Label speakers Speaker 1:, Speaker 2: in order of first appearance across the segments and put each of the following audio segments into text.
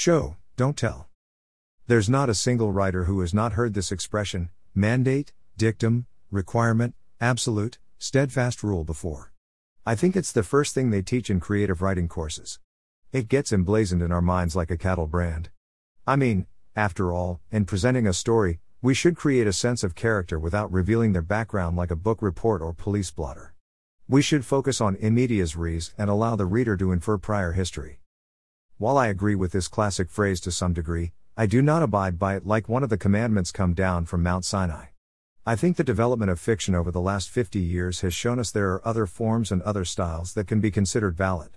Speaker 1: Show, don't tell. There's not a single writer who has not heard this expression mandate, dictum, requirement, absolute, steadfast rule before. I think it's the first thing they teach in creative writing courses. It gets emblazoned in our minds like a cattle brand. I mean, after all, in presenting a story, we should create a sense of character without revealing their background like a book report or police blotter. We should focus on in medias res and allow the reader to infer prior history. While I agree with this classic phrase to some degree, I do not abide by it like one of the commandments come down from Mount Sinai. I think the development of fiction over the last 50 years has shown us there are other forms and other styles that can be considered valid.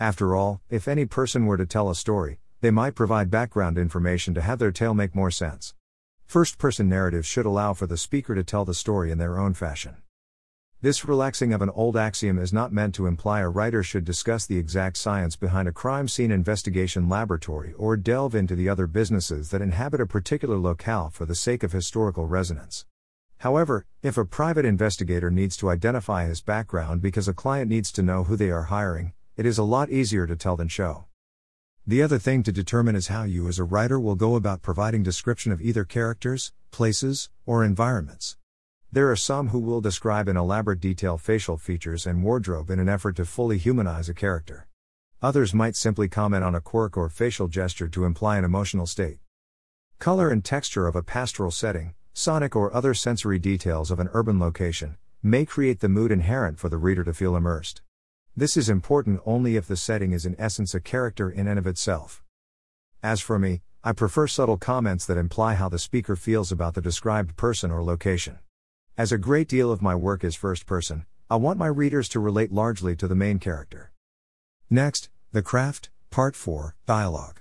Speaker 1: After all, if any person were to tell a story, they might provide background information to have their tale make more sense. First person narratives should allow for the speaker to tell the story in their own fashion. This relaxing of an old axiom is not meant to imply a writer should discuss the exact science behind a crime scene investigation laboratory or delve into the other businesses that inhabit a particular locale for the sake of historical resonance. However, if a private investigator needs to identify his background because a client needs to know who they are hiring, it is a lot easier to tell than show. The other thing to determine is how you as a writer will go about providing description of either characters, places, or environments. There are some who will describe in elaborate detail facial features and wardrobe in an effort to fully humanize a character. Others might simply comment on a quirk or facial gesture to imply an emotional state. Color and texture of a pastoral setting, sonic or other sensory details of an urban location, may create the mood inherent for the reader to feel immersed. This is important only if the setting is in essence a character in and of itself. As for me, I prefer subtle comments that imply how the speaker feels about the described person or location. As a great deal of my work is first person, I want my readers to relate largely to the main character. Next, The Craft, Part 4 Dialogue.